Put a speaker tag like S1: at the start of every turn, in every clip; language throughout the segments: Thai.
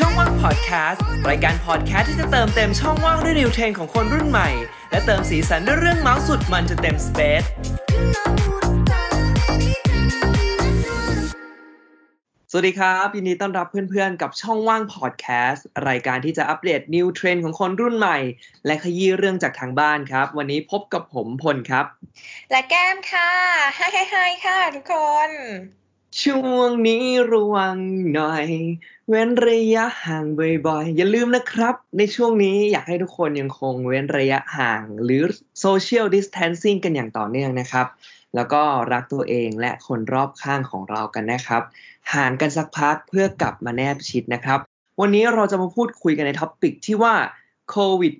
S1: ช่องว่างพอดแคสต์รายการพอดแคสต์ที่จะเติมเต็มช่องว่างด้วย new trend ของคนรุ่นใหม่ และเติมสีสันด้วยเรื่องเม้าท์สุดมันจนเต็ม space สวัสดีครับยินดีต้อนรับเพื่อนๆ กับช่องว่างพอดแคสต์รายการที่จะอัปเดต new trend ของคนรุ่นใหม่ และขยี้เรื่องจากทางบ้านครับ วันนี้พบกับผมพลครับ
S2: และแก้มค่ะ hi hi hi ค่ะทุกคน
S1: ช่วงนี้ระวังหน่อย เว้นระยะห่างบ่อยๆ อย่าลืมนะครับ ในช่วงนี้อยากให้ทุกคนยังคงเว้นระยะห่างหรือ social distancing กันอย่างต่อเนื่องนะครับ แล้วก็รักตัวเองและคนรอบข้างของเรากันนะครับ ห่างกันสักพักเพื่อกลับมาแนบชิดนะครับ วันนี้เราจะมาพูดคุยกันใน topic ที่ว่าโควิด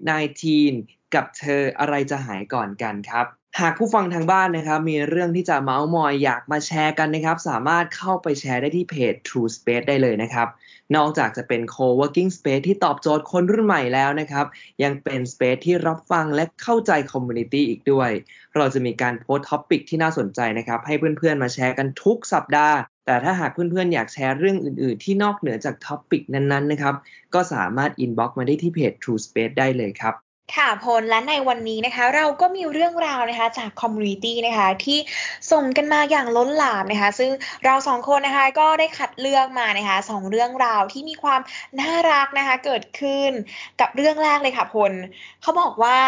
S1: -19 กับเธออะไรจะหายก่อนกันครับ หากผู้ฟังทางบ้านนะครับ มีเรื่องที่จะเมาส์มอยอยากมาแชร์กันนะครับ สามารถเข้าไปแชร์ได้ที่เพจ True Space ได้เลยนะครับ นอกจากจะเป็น co-working space ที่ตอบโจทย์คนรุ่นใหม่แล้วนะครับ ยังเป็น space ที่รับฟังและเข้าใจ community อีกด้วย เราจะมีการโพสต์ topic ที่น่าสนใจนะครับ ให้เพื่อนๆมาแชร์กันทุกสัปดาห์ แต่ถ้าหากเพื่อนๆอยากแชร์เรื่องอื่นๆ ที่นอกเหนือจาก topic นั้นๆนะครับก็สามารถ inbox มาได้ที่เพจ True Space ได้เลยครับ
S2: ค่ะพลและในวันนี้นะคะ เราก็มีเรื่องราวนะคะจาก community นะคะที่ส่งกันมาอย่างล้นหลามนะคะ ซึ่งเราสองคนนะคะก็ได้คัดเลือกมานะคะสองเรื่องราวที่มีความน่ารักนะคะเกิดขึ้นกับเรื่องแรกเลยค่ะพลเขาบอกว่า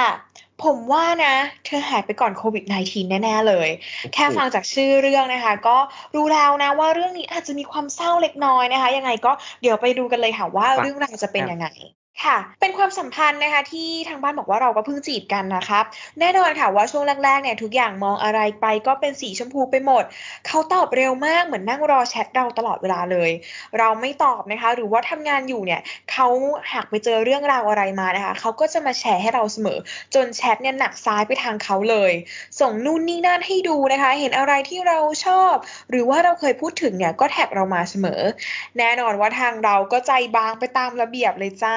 S2: ผมว่านะ เธอหายไปก่อนโควิด -19 แน่ๆเลย แค่ฟังจากชื่อเรื่องนะคะ ก็รู้แล้วนะว่าเรื่องนี้อาจจะมีความเศร้าเล็กน้อยนะคะ ยังไงก็เดี๋ยวไปดูกันเลยค่ะว่าเรื่องราวจะเป็นยังไง ค่ะ เป็นความสัมพันธ์นะคะที่ทางบ้านบอกว่าเราก็เพิ่งจีบกันนะครับแน่นอนค่ะว่าช่วงแรกๆเนี่ยทุกอย่างมองอะไรไปก็เป็นสีชมพูไปหมด เขาตอบเร็วมากเหมือนนั่งรอแชทเราตลอดเวลาเลย เราไม่ตอบนะคะ หรือว่าทำงานอยู่เนี่ยเขาหากไปเจอเรื่องราวอะไรมานะคะเขาก็จะมาแชร์ให้เราเสมอ จนแชทเนี่ยหนักซ้ายไปทางเขาเลย ส่งนู่นนี่นั่นให้ดูนะคะ เห็นอะไรที่เราชอบ หรือว่าเราเคยพูดถึงเนี่ยก็แท็กเรามาเสมอ แน่นอนว่าทางเราก็ใจบางไปตามระเบียบเลยจ้า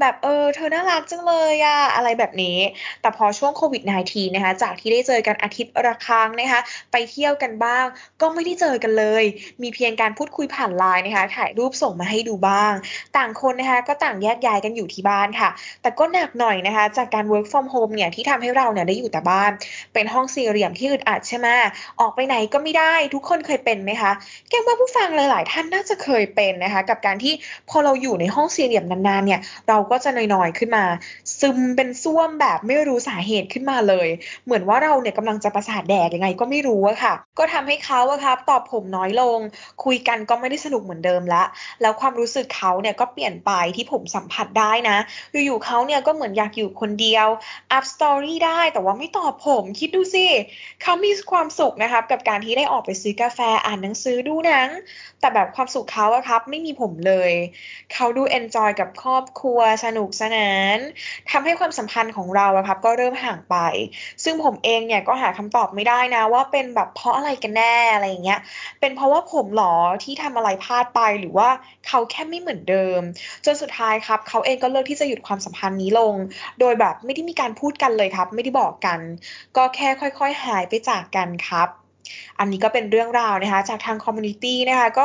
S2: แบบเออเธอน่ารักจังเลยอะอะไรแบบนี้ แต่พอช่วงโควิด -19 นะคะ จากที่ได้เจอกันอาทิตย์ละครั้งนะคะ ไปเที่ยวกันบ้าง ก็ไม่ได้เจอกันเลย มีเพียงการพูดคุยผ่านไลน์นะคะ ถ่ายรูปส่งมาให้ดูบ้าง ต่างคนนะคะก็ต่างแยกย้ายกันอยู่ที่บ้านค่ะ แต่ก็หนักหน่อยนะคะ จากการ work from home เนี่ยที่ทำให้เราเนี่ยได้อยู่แต่บ้าน เป็นห้องสี่เหลี่ยมที่อึดอัดใช่ไหมออกไปไหนก็ไม่ได้ทุกคนเคยเป็นไหมคะแก้มว่าผู้ฟังหลาย ๆ ท่านน่าจะเคยเป็นนะคะ กับการที่พอเราอยู่ในห้องสี่เหลี่ยมนาน ๆเนี่ย เราก็จะนอยๆขึ้นมา ซึมเป็นซ่วมแบบไม่รู้สาเหตุขึ้นมาเลย เหมือนว่าเราเนี่ยกำลังจะประสาทแดกยังไงก็ไม่รู้อะค่ะ ก็ทำให้เขาอะครับตอบผมน้อยลง คุยกันก็ไม่ได้สนุกเหมือนเดิมละ แล้วความรู้สึกเขาเนี่ยก็เปลี่ยนไปที่ผมสัมผัสได้นะ อยู่ๆเขาเนี่ยก็เหมือนอยากอยู่คนเดียว up story ได้แต่ว่าไม่ตอบผมคิดดูสิเขามีความสุขนะครับกับการที่ได้ออกไปซื้อกาแฟอ่านหนังสือดูหนัง แต่แบบความสุขเขาอะครับ ไม่มีผมเลย เขาดู enjoy กับครอบครัวสนุกสนานทำให้ความสัมพันธ์ของเราอะครับก็เริ่มห่างไป ซึ่งผมเองเนี่ยก็หาคำตอบไม่ได้นะว่าเป็นแบบเพราะอะไรกันแน่อะไรอย่างเงี้ย เป็นเพราะว่าผมหรอที่ทำอะไรพลาดไปหรือว่าเขาแค่ไม่เหมือนเดิม จนสุดท้ายครับ เขาเองก็เลือกที่จะหยุดความสัมพันธ์นี้ลง โดยแบบไม่ได้มีการพูดกันเลยครับ ไม่ได้บอกกัน ก็แค่ค่อย ๆ หายไปจากกันครับ อันนี้ก็เป็นเรื่องราวนะคะ จากทาง community นะคะ ก็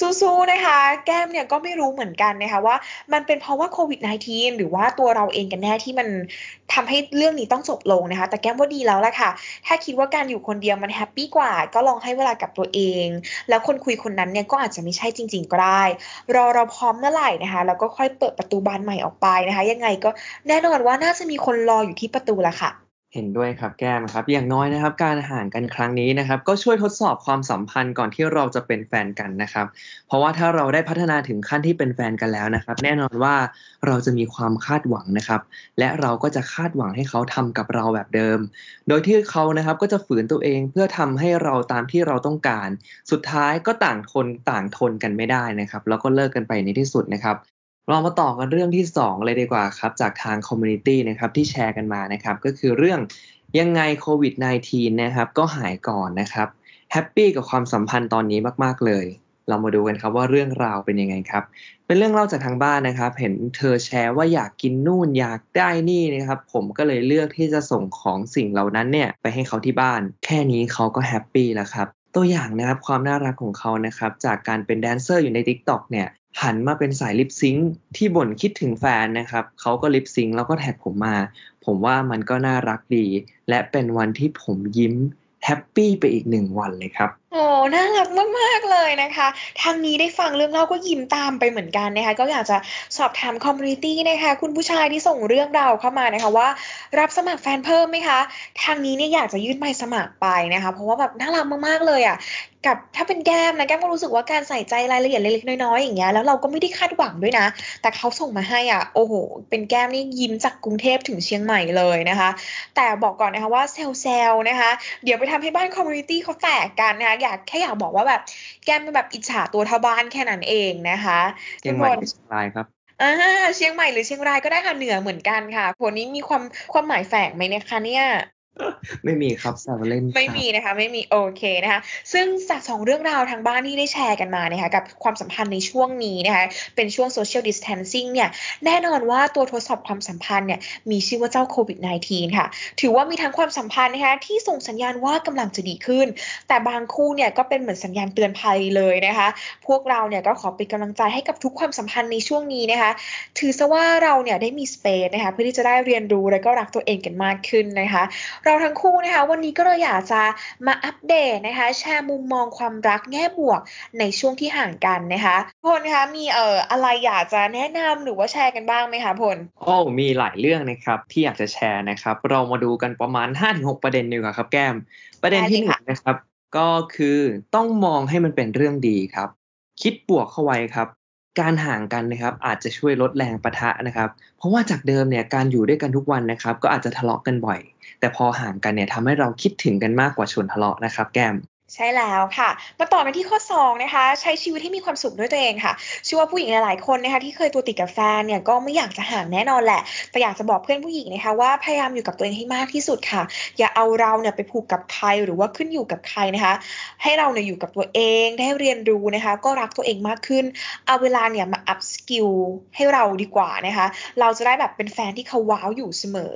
S2: สู้ๆนะคะ แก้มเนี่ยก็ไม่รู้เหมือนกันนะคะว่ามันเป็นเพราะว่าโควิด -19 หรือว่าตัวเราเองกันแน่ที่มันทำให้เรื่องนี้ต้องจบลงนะคะ แต่แก้มว่าดีแล้วแหละค่ะ ถ้าคิดว่าการอยู่คนเดียวมัน happy กว่า ก็ลองให้เวลากับตัวเอง แล้วคนคุยคนนั้นเนี่ยก็อาจจะไม่ใช่จริง ๆ ก็ได้ รอเราพร้อมเมื่อไหร่นะคะแล้วก็ค่อยเปิดประตูบานใหม่ออกไปนะคะ ยังไงก็แน่นอนว่าน่าจะมีคนรออยู่ที่ประตูละค่ะ
S1: เห็นด้วยครับแก้มครับ อย่างน้อยนะครับ การห่างกันครั้งนี้นะครับ ก็ช่วยทดสอบความสัมพันธ์ก่อนที่เราจะเป็นแฟนกันนะครับ เพราะว่าถ้าเราได้พัฒนาถึงขั้นที่เป็นแฟนกันแล้วนะครับ แน่นอนว่าเราจะมีความคาดหวังนะครับ และเราก็จะคาดหวังให้เขาทำกับเราแบบเดิม โดยที่เขานะครับก็จะฝืนตัวเองเพื่อทำให้เราตามที่เราต้องการ สุดท้ายก็ต่างทนต่างทนกันไม่ได้นะครับ แล้วก็เลิกกันไปในที่สุดนะครับ เรามาต่อกันเรื่องที่ 2 เลยดีกว่าครับจากทาง community นะครับที่แชร์กันมานะครับก็คือเรื่องยังไงโควิด -19 นะครับก็หายก่อนนะครับ happy กับความสัมพันธ์ตอนนี้มาก ๆ เลย เรามาดูกันครับว่าเรื่องราวเป็นยังไงครับ เป็นเรื่องเล่าจากทางบ้านนะครับ เห็นเธอแชร์ว่าอยากกินนู่นอยากได้นี่นะครับ ผมก็เลยเลือกที่จะส่งของสิ่งเหล่านั้นเนี่ยไปให้เขาที่บ้าน แค่นี้เขาก็ happy แล้วครับตัวอย่างนะครับความน่ารักของเขานะครับจากการเป็นแดนเซอร์อยู่ใน TikTok เนี่ย หันมาเป็นสาย lip sync ที่บ่นคิดถึงแฟนนะครับ เขาก็ lip sync แล้วก็ tag ผมมา ผมว่ามันก็น่ารักดี และเป็นวันที่ผมยิ้ม happy ไปอีกหนึ่งวันเลยครับ
S2: โอ้ น่ารักมาก ๆ เลยนะคะ ทางนี้ได้ฟังเรื่องเล่าก็ยิ้มตามไปเหมือนกันนะคะ ก็อยากจะสอบถาม community นะคะ คุณผู้ชายที่ส่งเรื่องราวเข้ามานะคะว่า รับสมัครแฟนเพิ่มไหมคะ ทางนี้เนี่ยอยากจะยื่นใบสมัครไปนะคะ เพราะว่าแบบน่ารักมาก ๆ เลยอะ กับถ้าเป็นแก้มนะแก้มก็รู้สึกว่าการใส่ใจรายละเอียดเล็กๆน้อยๆอย่างเงี้ยแล้วเราก็ไม่ได้คาดหวังด้วยนะ แต่เขาส่งมาให้อะโอ้โห เป็นแก้มนี่ยิ้มจากกรุงเทพถึงเชียงใหม่เลยนะคะ แต่บอกก่อนนะคะว่าแซวเล่นนะคะ เดี๋ยวไปทำให้บ้าน community เขาแตกกันนะคะอยากแค่อยากบอกว่าแบบแก้มเป็นแบบอิจฉาตัวเท่าบ้านแค่นั้นเองนะคะ
S1: เชียงใหม่หรือเชียงรายครับ
S2: อ่าเชียงใหม่หรือเชียงรายก็ได้ค่ะเหนือเหมือนกันค่ะพลนี่มีความความหมายแฝงไหมนะคะเนี่ย
S1: ไม่มีครับแซวเล่น
S2: ไม่มีนะคะ ไม่มีโอเคนะคะ ซึ่งจากสองเรื่องราวทางบ้านที่ได้แชร์กันมานะคะกับความสัมพันธ์ในช่วงนี้นะคะเป็นช่วง social distancing เนี่ยแน่นอนว่าตัวทดสอบความสัมพันธ์เนี่ยมีชื่อว่าเจ้าโควิด -19 ค่ะ ถือว่ามีทั้งความสัมพันธ์นะคะที่ส่งสัญญาณว่ากำลังจะดีขึ้น แต่บางคู่เนี่ยก็เป็นเหมือนสัญญาณเตือนภัยเลยนะคะ พวกเราเนี่ยก็ขอเป็นกำลังใจให้กับทุกความสัมพันธ์ในช่วงนี้นะคะ ถือซะว่าเราเนี่ยได้มีสเปซนะคะเพื่อที่จะได้เรียนรู้และก็รักตัวเองกันมากขึ้นนะคะเราทั้งคู่นะคะวันนี้ก็เลยอยากจะมาอัปเดตนะคะ แชร์มุมมองความรักแง่บวกในช่วงที่ห่างกันนะคะพลคะมีเอ่ออะไรอยากจะแนะนำหรือว่าแชร์กันบ้างไหมคะพล
S1: โอ้มีหลายเรื่องนะครับที่อยากจะแชร์นะครับ เรามาดูกันประมาณ 5-6 ประเด็นดีกว่าครับแก้ม ประเด็นที่หนึ่งนะครับ ก็คือต้องมองให้มันเป็นเรื่องดีครับ คิดบวกเข้าไว้ครับ การห่างกันนะครับอาจจะช่วยลดแรงปะทะนะครับ เพราะว่าจากเดิมเนี่ยการอยู่ด้วยกันทุกวันนะครับ ก็อาจจะทะเลาะกันบ่อย แต่พอห่างกันเนี่ยทำให้เราคิดถึงกันมากกว่าชวนทะเลาะนะครับ แก้ม
S2: ใช่แล้วค่ะ มาต่อกันที่ข้อ2นะคะ ใช้ชีวิตให้มีความสุขด้วยตัวเองค่ะเชื่อว่าผู้หญิงหลายๆคนนะคะ ที่เคยตัวติดกับแฟนเนี่ยก็ไม่อยากจะห่างแน่นอนแหละ แต่อยากจะบอกเพื่อนผู้หญิงนะคะ ว่าพยายามอยู่กับตัวเองให้มากที่สุดค่ะ อย่าเอาเราเนี่ยไปผูกกับใครหรือว่าขึ้นอยู่กับใครนะคะ ให้เราเนี่ยอยู่กับตัวเองได้เรียนรู้นะคะ ก็รักตัวเองมากขึ้น เอาเวลาเนี่ยมา up skill ให้เราดีกว่านะคะ เราจะได้แบบเป็นแฟนที่เขา wow อยู่เสมอ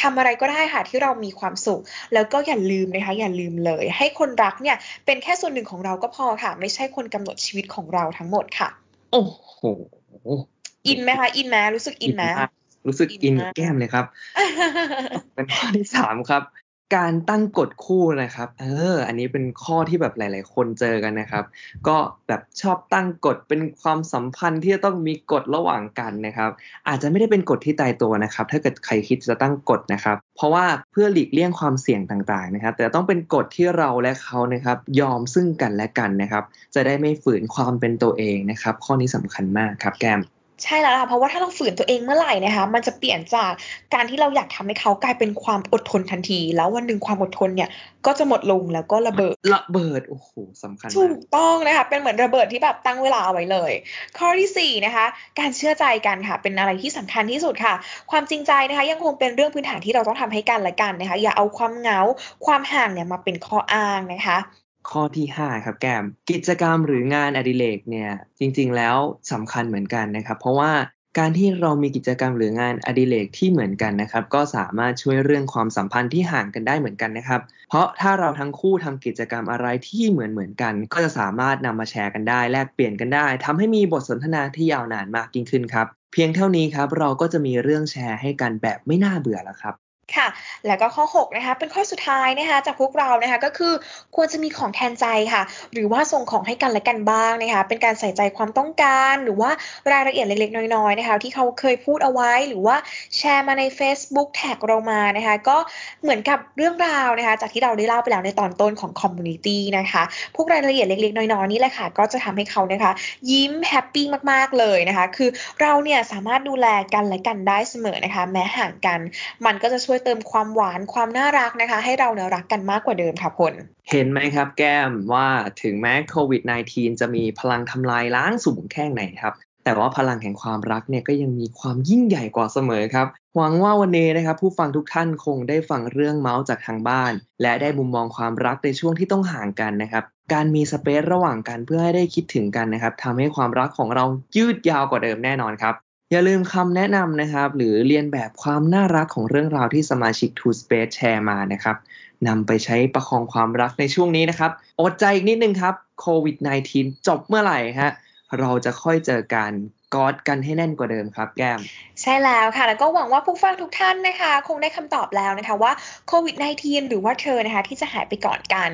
S2: ทำอะไรก็ได้ค่ะที่เรามีความสุข แล้วก็อย่าลืมนะคะ อย่าลืมเลย ให้คนรักเนี่ยเป็นแค่ส่วนหนึ่งของเราก็พอค่ะ ไม่ใช่คนกำหนดชีวิตของเราทั้งหมดค่ะ
S1: โอ้โห
S2: อินไหมคะอินไหมรู้สึกอินไหม
S1: มากรู้สึกอิน
S2: อินมาก
S1: กับแก้มเลยครับ เป็นข้อที่สามครับ การตั้งกฎคู่นะครับ เออ อันนี้เป็นข้อที่แบบหลาย ๆ คนเจอกันนะครับ ก็แบบชอบตั้งกฎเป็นความสัมพันธ์ที่จะต้องมีกฎระหว่างกันนะครับ อาจจะไม่ได้เป็นกฎที่ตายตัวนะครับ ถ้าเกิดใครคิดจะตั้งกฎนะครับ เพราะว่าเพื่อหลีกเลี่ยงความเสี่ยงต่าง ๆ นะครับ แต่ต้องเป็นกฎที่เราและเขานะครับ ยอมซึ่งกันและกันนะครับ จะได้ไม่ฝืนความเป็นตัวเองนะครับ ข้อนี้สำคัญมากครับแก้ม
S2: ใช่แล้วล่ะเพราะว่าถ้าเราฝืนตัวเองเมื่อไหร่นะคะ มันจะเปลี่ยนจากการที่เราอยากทำให้เขากลายเป็นความอดทนทันที แล้ววันหนึ่งความอดทนเนี่ย ก็จะหมดลงแล้วก็ระเบิด
S1: ระเบิดโอ้โหสำคัญ
S2: ถู
S1: มาก
S2: กต้องนะคะ เป็นเหมือนระเบิดที่แบบตั้งเวลาเอาไว้เลย ข้อที่สี่นะคะ การเชื่อใจกันค่ะ เป็นอะไรที่สำคัญที่สุดค่ะ ความจริงใจนะคะ ยังคงเป็นเรื่องพื้นฐานที่เราต้องทำให้กันและกันนะคะ อย่าเอาความเหงาความห่างเนี่ยมาเป็นข้ออ้างนะคะ
S1: ข้อที่ห้าครับแกม กิจกรรมหรืองานอดิเรกเนี่ยจริง ๆ แล้วสำคัญเหมือนกันนะครับ เพราะว่าการที่เรามีกิจกรรมหรืองานอดิเรกที่เหมือนกันนะครับ ก็สามารถช่วยเรื่องความสัมพันธ์ที่ห่างกันได้เหมือนกันนะครับ เพราะถ้าเราทั้งคู่ทำกิจกรรมอะไรที่เหมือนเหมือนๆกัน ก็จะสามารถนำมาแชร์กันได้ แลกเปลี่ยนกันได้ทำให้มีบทสนทนาที่ยาวนานมากยิ่งขึ้นครับ เพียงเท่านี้ครับเราก็จะมีเรื่องแชร์ให้กันแบบไม่น่าเบื่อแล้วครับ
S2: ค่ะ แล้วก็ข้อ 6 นะคะ เป็นข้อสุดท้ายนะคะ จากพวกเรานะคะ ก็คือควรจะมีของแทนใจค่ะ หรือว่าส่งของให้กันและกันบ้างนะคะ เป็นการใส่ใจความต้องการ หรือว่ารายละเอียดเล็กๆ น้อยๆ นะคะ ที่เขาเคยพูดเอาไว้ หรือว่าแชร์มาใน Facebook tag เรามานะคะ ก็เหมือนกับเรื่องราวนะคะ จากที่เราได้เล่าไปแล้วในตอนต้นของ community นะคะ พวกรายละเอียดเล็กๆ น้อยๆ นี่แหละค่ะ ก็จะทำให้เขานะคะ ยิ้ม happy มากๆ เลยนะคะ คือเราเนี่ยสามารถดูแลกันและกันได้เสมอนะคะ แม้ห่างกัน มันก็จะช่วยเติมความหวานความน่ารักนะคะ ให้เราเนี่ยรักกันมากกว่าเดิมค่ะพล
S1: เห็นไหมครับแก้มว่าถึงแม้โควิด -19 จะมีพลังทำลายล้างสูงแค่ไหนครับ แต่ว่าพลังแห่งความรักเนี่ยก็ยังมีความยิ่งใหญ่กว่าเสมอครับ หวังว่าวันนี้นะครับ ผู้ฟังทุกท่านคงได้ฟังเรื่องเมาส์จากทางบ้าน และได้มุมมองความรักในช่วงที่ต้องห่างกันนะครับการมีสเปซระหว่างกันเพื่อให้ได้คิดถึงกันนะครับทำให้ความรักของเรายืดยาวกว่าเดิมแน่นอนครับ อย่าลืมคำแนะนำนะครับ หรือเรียนแบบความน่ารักของเรื่องราวที่สมาชิก Two Space แชร์มานะครับนำไปใช้ประคองความรักในช่วงนี้นะครับ อดใจอีกนิดนึงครับโควิด -19 จบเมื่อไหร่ฮะเราจะค่อยเจอกัน กอดกันให้แน่นกว่าเดิมครับแก้ม
S2: ใช่แล้วค่ะ แล้วก็หวังว่าผู้ฟังทุกท่านนะคะ คงได้คำตอบแล้วนะคะว่าโควิด -19 หรือว่าเธอนะคะ ที่จะหายไปก่อนกัน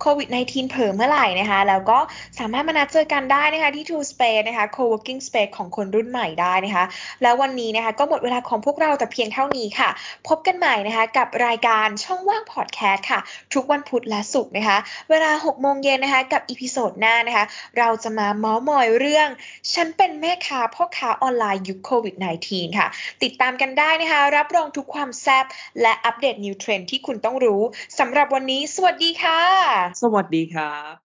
S2: โควิด -19 เผลอเมื่อไหร่นะคะ แล้วก็สามารถมานัดเจอกันได้นะคะที่ True Space นะคะ Co-working Space ของคนรุ่นใหม่ได้นะคะ แล้ววันนี้นะคะ ก็หมดเวลาของพวกเราแต่เพียงเท่านี้ค่ะ พบกันใหม่นะคะ กับรายการช่องว่างพอดแคสต์ค่ะ ทุกวันพุธและศุกร์นะคะ เวลา6โมงเย็นนะคะ กับ episode หน้านะคะ เราจะมาเมาส์มอยเรื่องฉันเป็นแม่ค้าพ่อค้าออนไลน์ยุคโควิด -19 ค่ะ ติดตามกันได้นะคะ รับรองทุกความแซ่บและอัปเดต new trend ที่คุณต้องรู้สำหรับวันนี้ สวัสดีค่ะ
S1: สวัสดีครับ